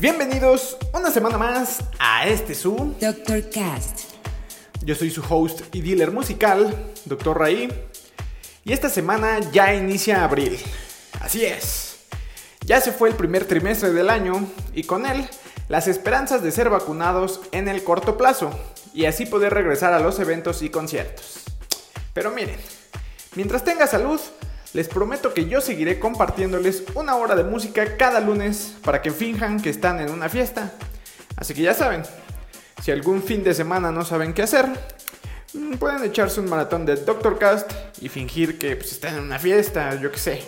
Bienvenidos una semana más a este su. Dr. Cast. Yo soy su host y dealer musical, Dr. Raí. Y esta semana ya inicia abril. Así es. Ya se fue el primer trimestre del año y con él las esperanzas de ser vacunados en el corto plazo y así poder regresar a los eventos y conciertos. Pero miren, mientras tenga salud, les prometo que yo seguiré compartiéndoles una hora de música cada lunes para que finjan que están en una fiesta. Así que ya saben, si algún fin de semana no saben qué hacer, mm, pueden echarse un maratón de Doctor Cast y fingir que pues, están en una fiesta, yo qué sé.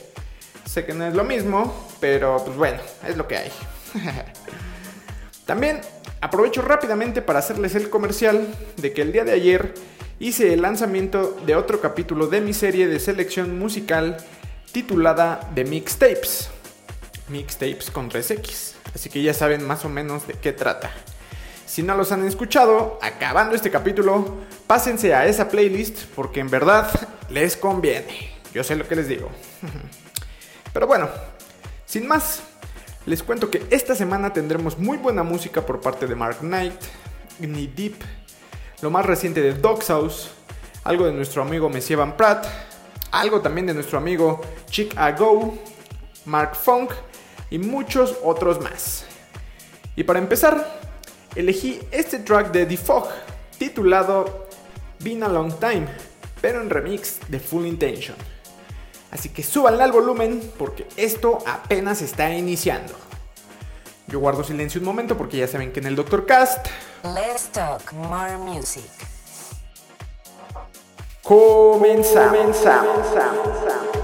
Sé que no es lo mismo, pero pues bueno, es lo que hay. También aprovecho rápidamente para hacerles el comercial de que el día de ayer hice el lanzamiento de otro capítulo de mi serie de selección musical titulada The Mixtapes. Mixtapes con 3X. Así que ya saben más o menos de qué trata. Si no los han escuchado, acabando este capítulo, pásense a esa playlist porque en verdad les conviene. Yo sé lo que les digo. Pero bueno, sin más, les cuento que esta semana tendremos muy buena música por parte de Mark Knight, Knee Deep, lo más reciente de Dog's House, algo de nuestro amigo Messi Van Pratt, algo también de nuestro amigo Chick A Go, Mark Funk y muchos otros más. Y para empezar, elegí este track de The Fog titulado Been a Long Time, pero en remix de Full Intention. Así que súbanle al volumen porque esto apenas está iniciando. Yo guardo silencio un momento porque ya saben que en el Doctor Cast Let's talk more music. comenzamos. Been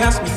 ask me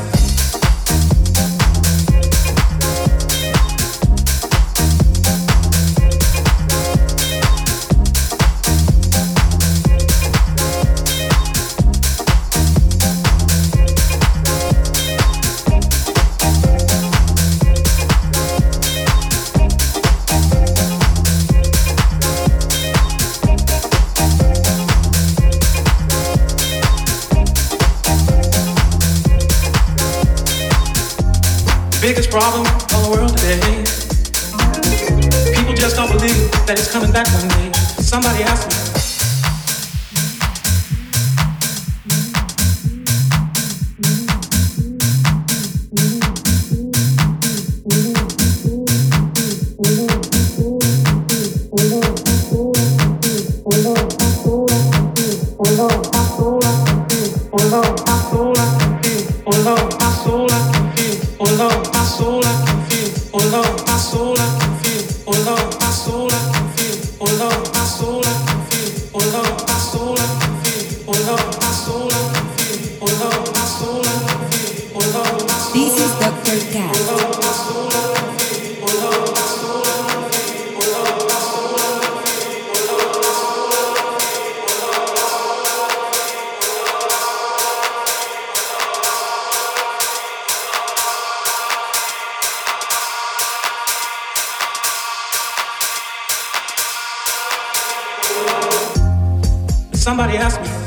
Somebody asked me.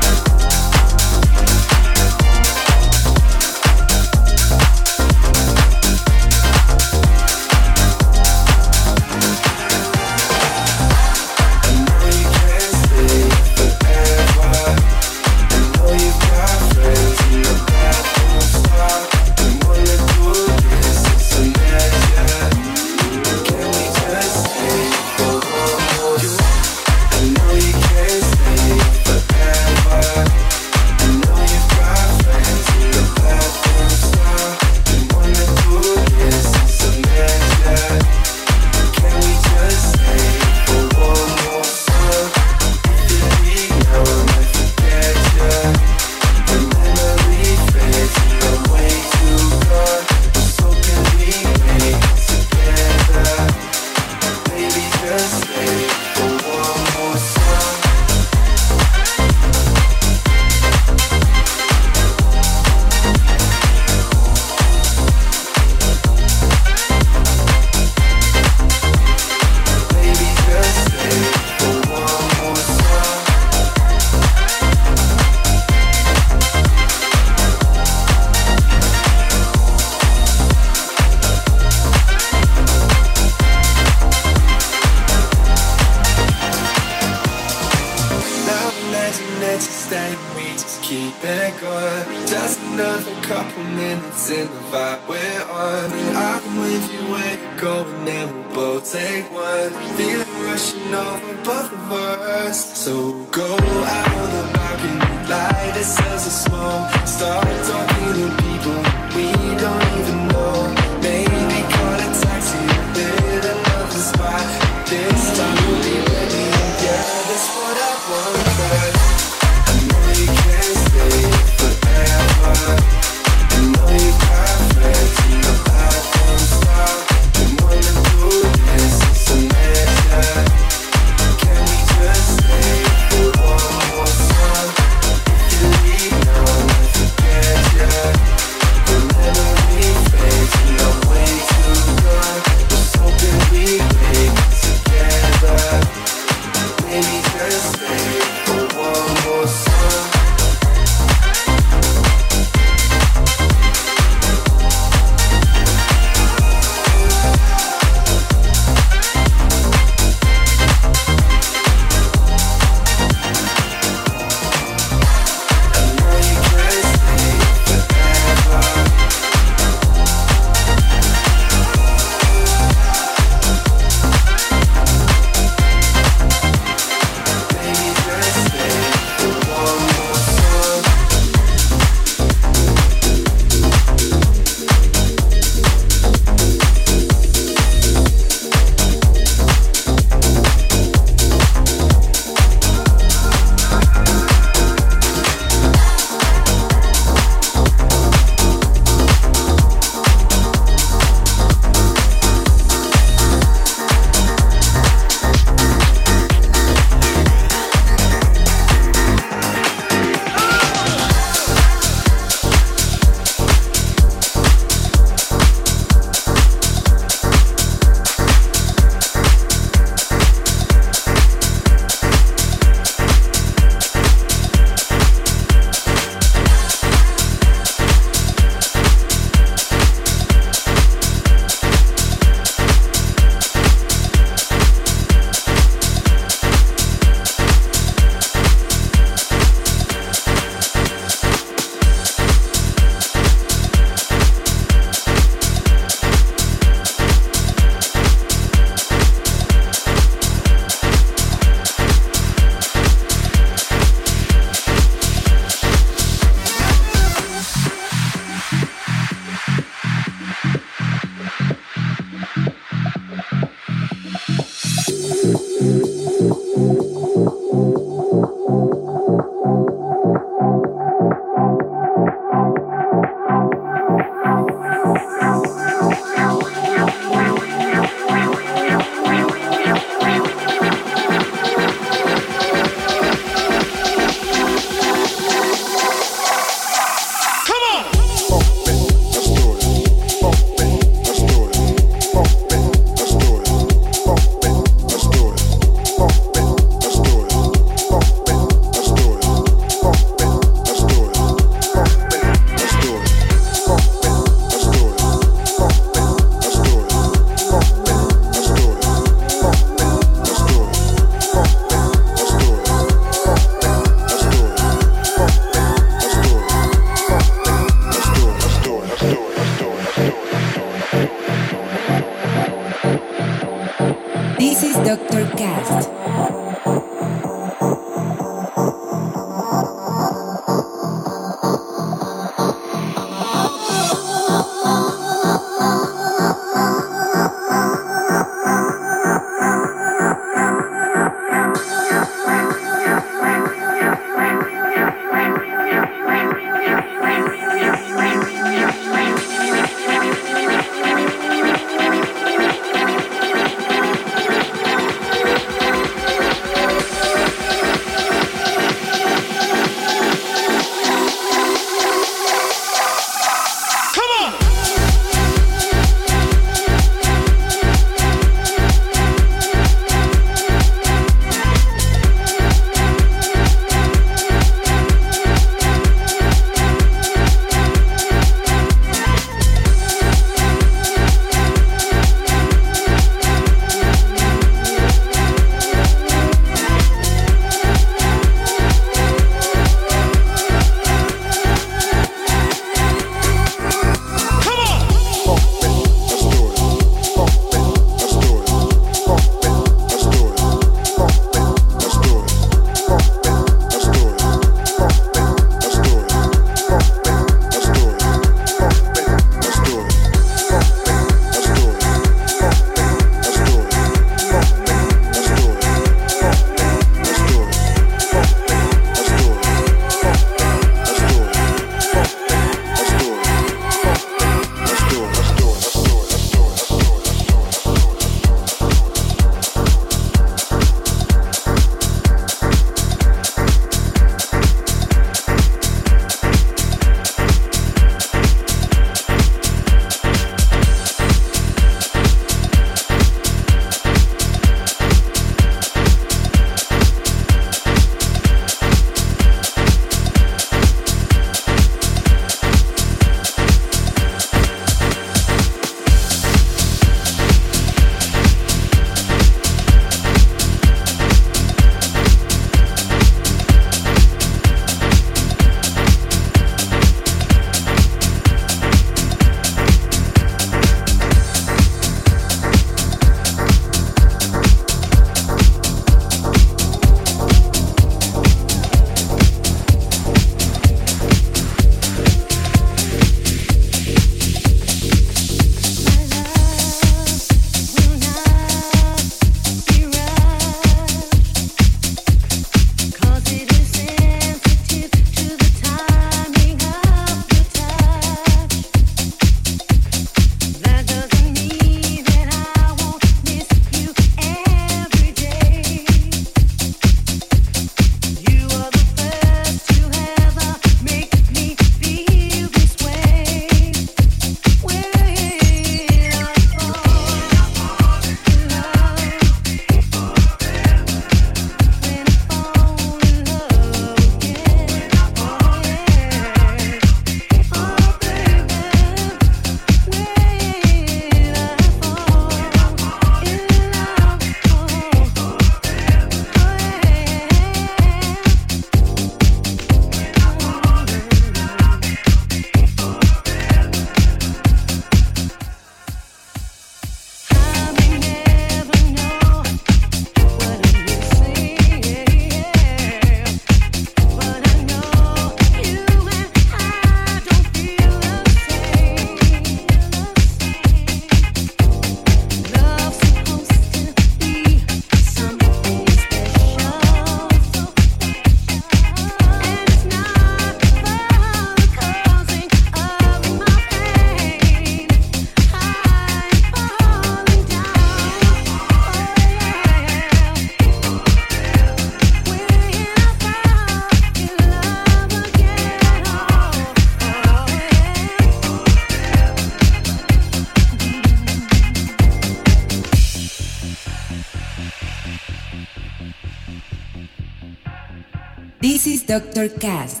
Doctor Cast.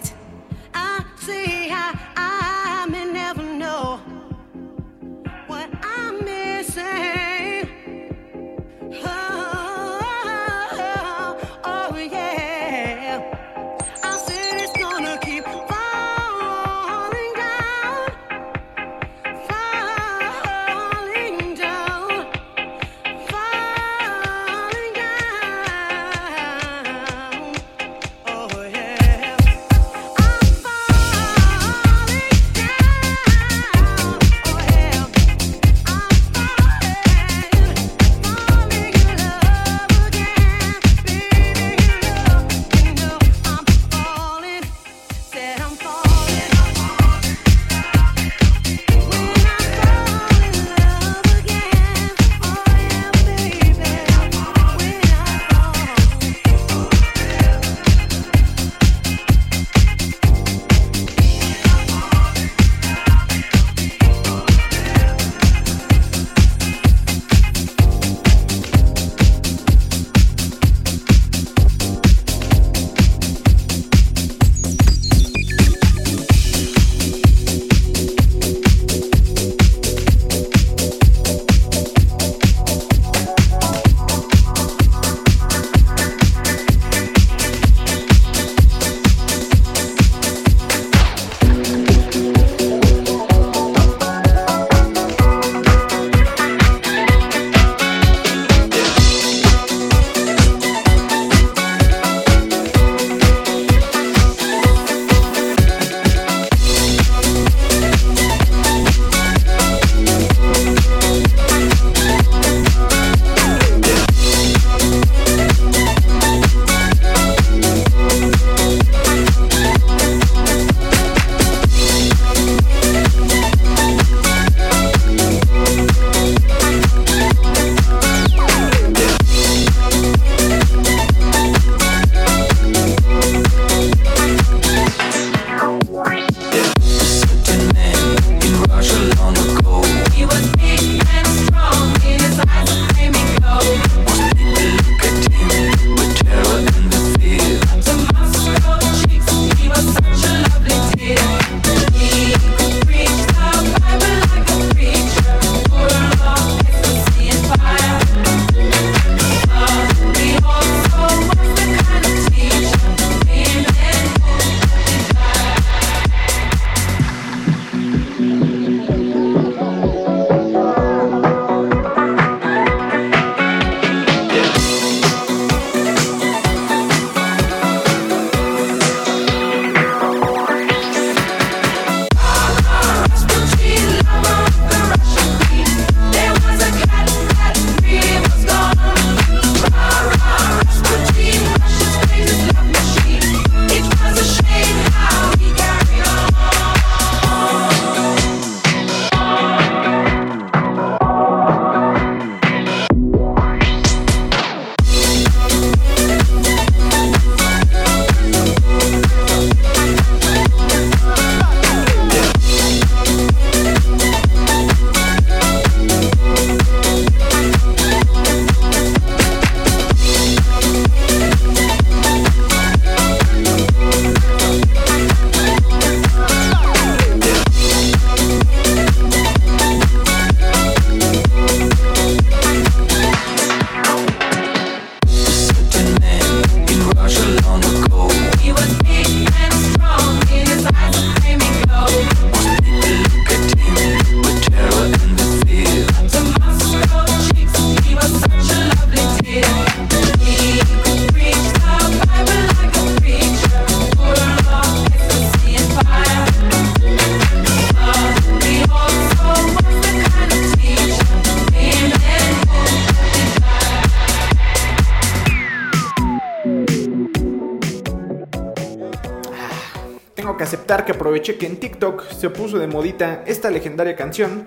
aceptar que aproveché que en TikTok se puso de modita esta legendaria canción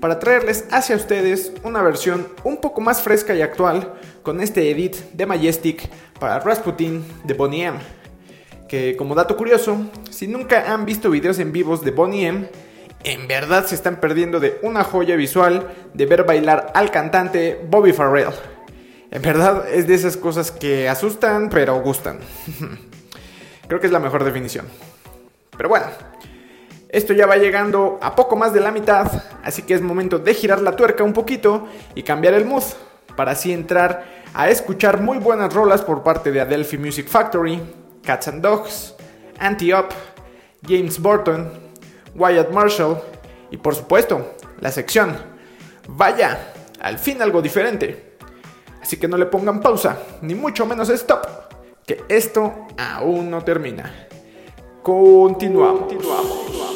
para traerles hacia ustedes una versión un poco más fresca y actual con este edit de Majestic para Rasputin de Bonnie M. Que como dato curioso, si nunca han visto videos en vivos de Bonnie M, en verdad se están perdiendo de una joya visual de ver bailar al cantante Bobby Farrell. En verdad es de esas cosas que asustan pero gustan. Creo que es la mejor definición. Pero bueno, esto ya va llegando a poco más de la mitad, así que es momento de girar la tuerca un poquito y cambiar el mood, para así entrar a escuchar muy buenas rolas por parte de Adelphi Music Factory, Cats and Dogs, Anti-Up, James Burton, Wyatt Marshall y por supuesto, la sección. Vaya, al fin algo diferente. Así que no le pongan pausa, ni mucho menos stop, que esto aún no termina. Continuiamo. Continuiamo.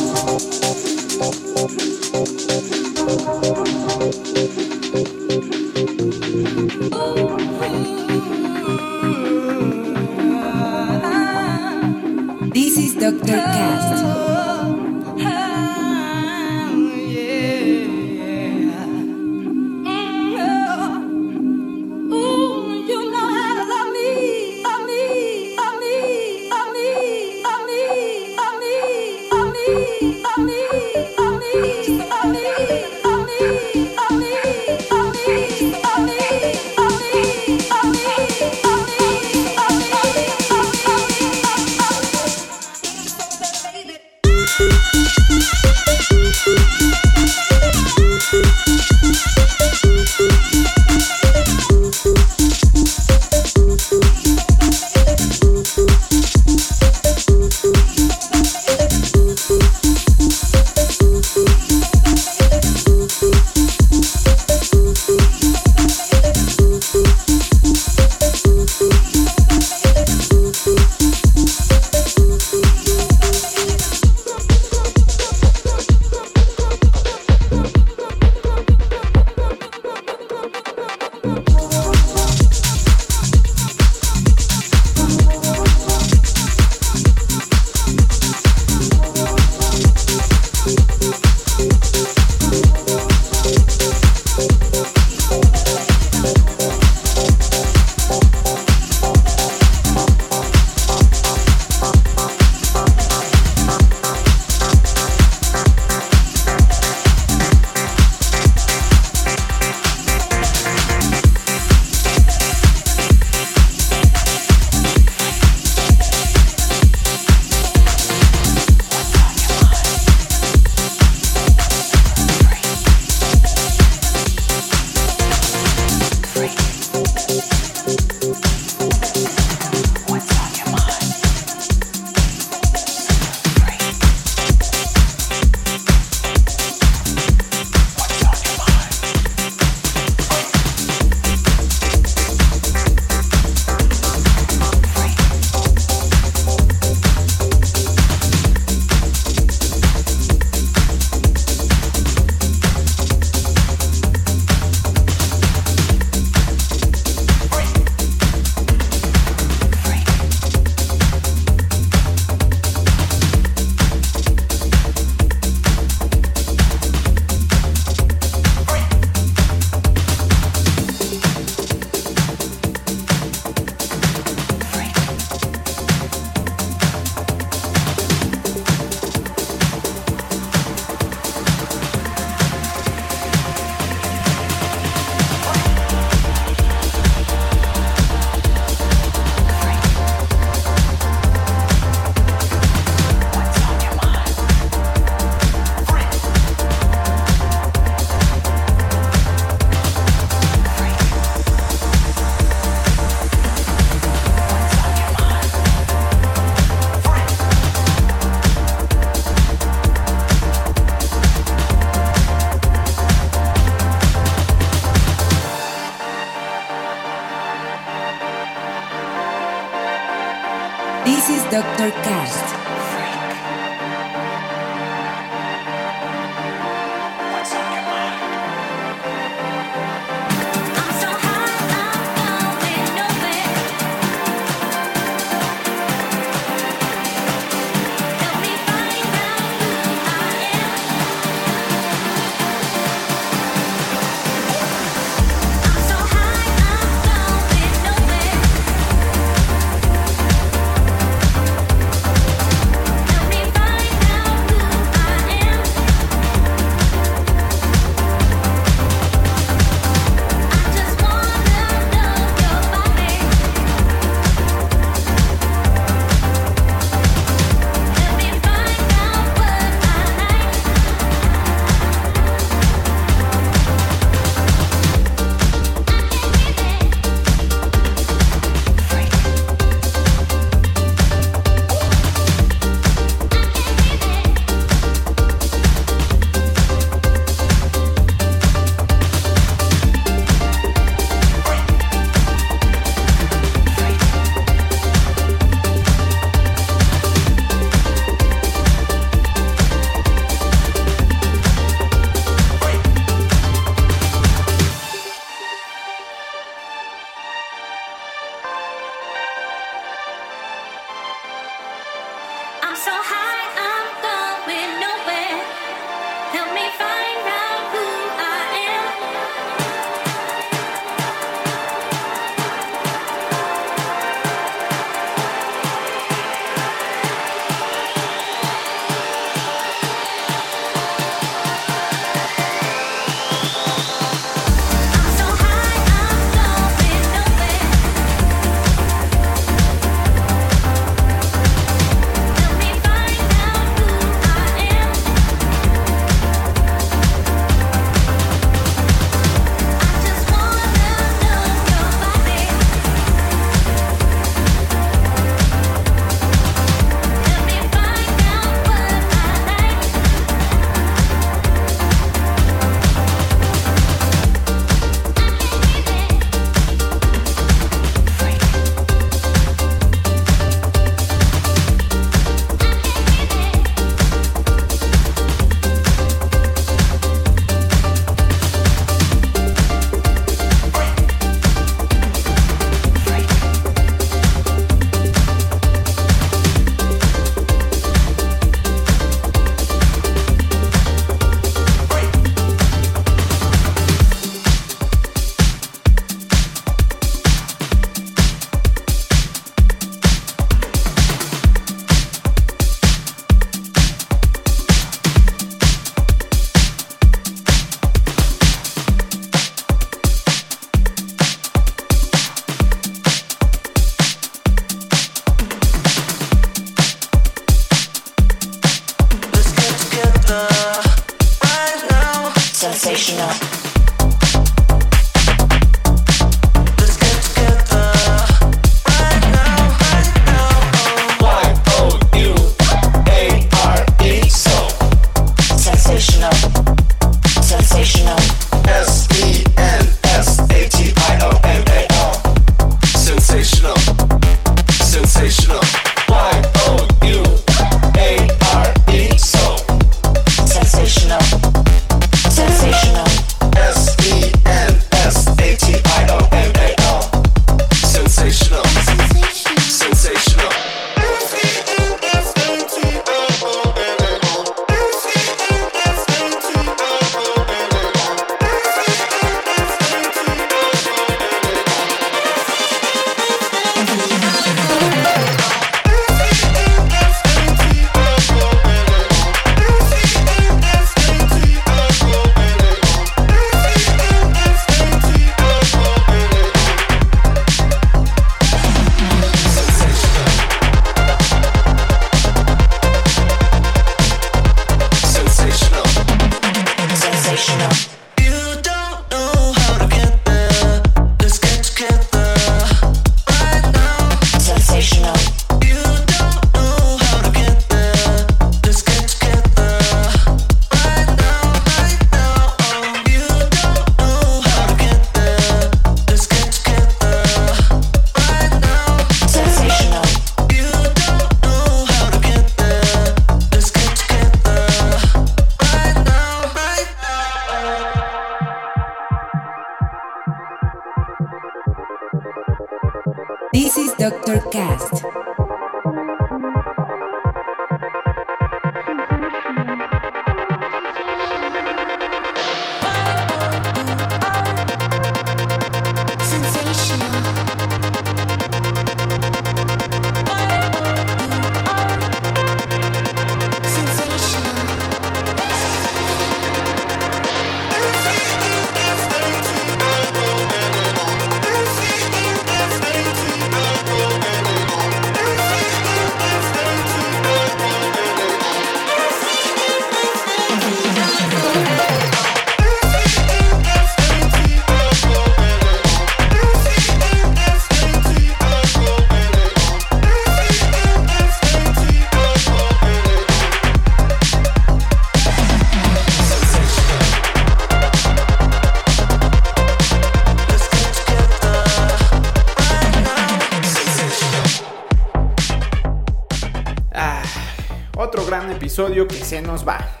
Episodio que se nos va.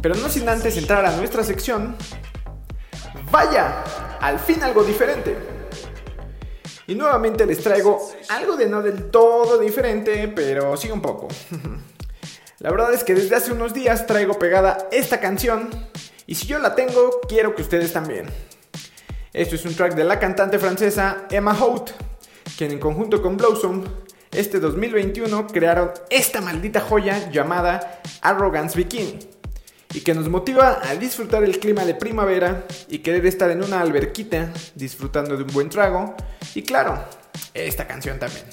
Pero no sin antes entrar a nuestra sección. ¡Vaya! Al fin algo diferente. Y nuevamente les traigo algo de no del todo diferente, pero sí un poco. La verdad es que desde hace unos días traigo pegada esta canción. Y si yo la tengo, quiero que ustedes también. Esto es un track de la cantante francesa Emma Hout, quien en conjunto con Blossom, este 2021 crearon esta maldita joya llamada Arrogance Bikini, y que nos motiva a disfrutar el clima de primavera y querer estar en una alberquita disfrutando de un buen trago, y claro, esta canción también,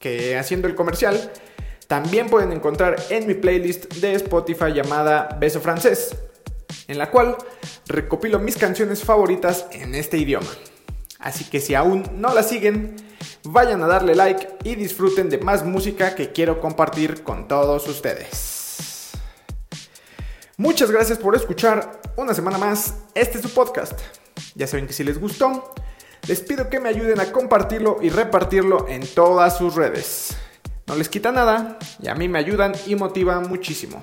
que haciendo el comercial, también pueden encontrar en mi playlist de Spotify llamada Beso Francés, en la cual recopilo mis canciones favoritas en este idioma. Así que si aún no la siguen, vayan a darle like y disfruten de más música que quiero compartir con todos ustedes. Muchas gracias por escuchar una semana más este es su podcast. Ya saben que si les gustó, les pido que me ayuden a compartirlo y repartirlo en todas sus redes. No les quita nada y a mí me ayudan y motivan muchísimo.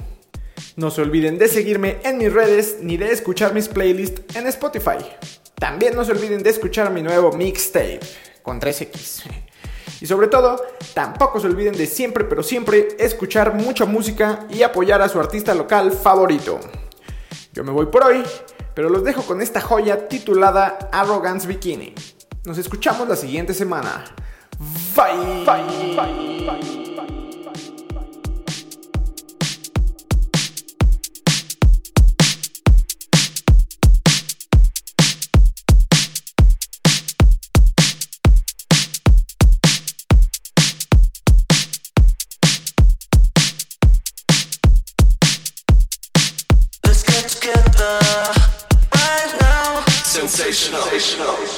No se olviden de seguirme en mis redes ni de escuchar mis playlists en Spotify. También no se olviden de escuchar mi nuevo mixtape con 3X. Y sobre todo, tampoco se olviden de siempre, pero siempre escuchar mucha música y apoyar a su artista local favorito. Yo me voy por hoy, pero los dejo con esta joya titulada Arrogance Bikini. Nos escuchamos la siguiente semana. Bye. No.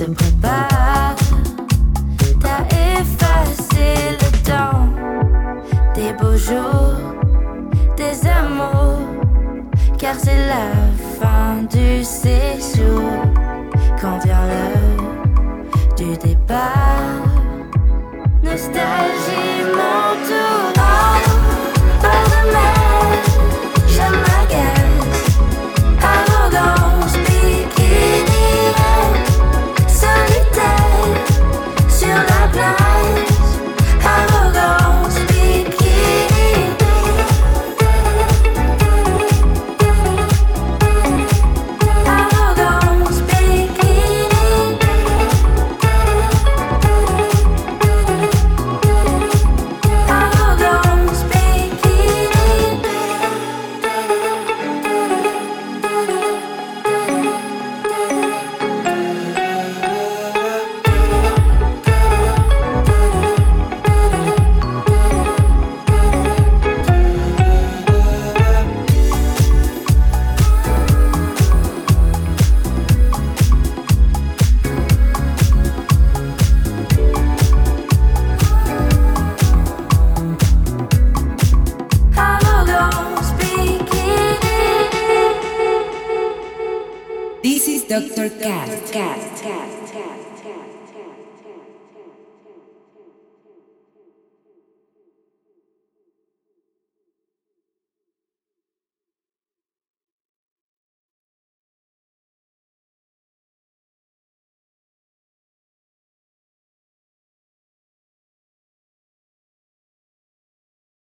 se prépare. T'as effacé le temps des beaux jours, des amours, car c'est la fin du séjour. Quand vient l'heure du départ, nostalgie m'entoure.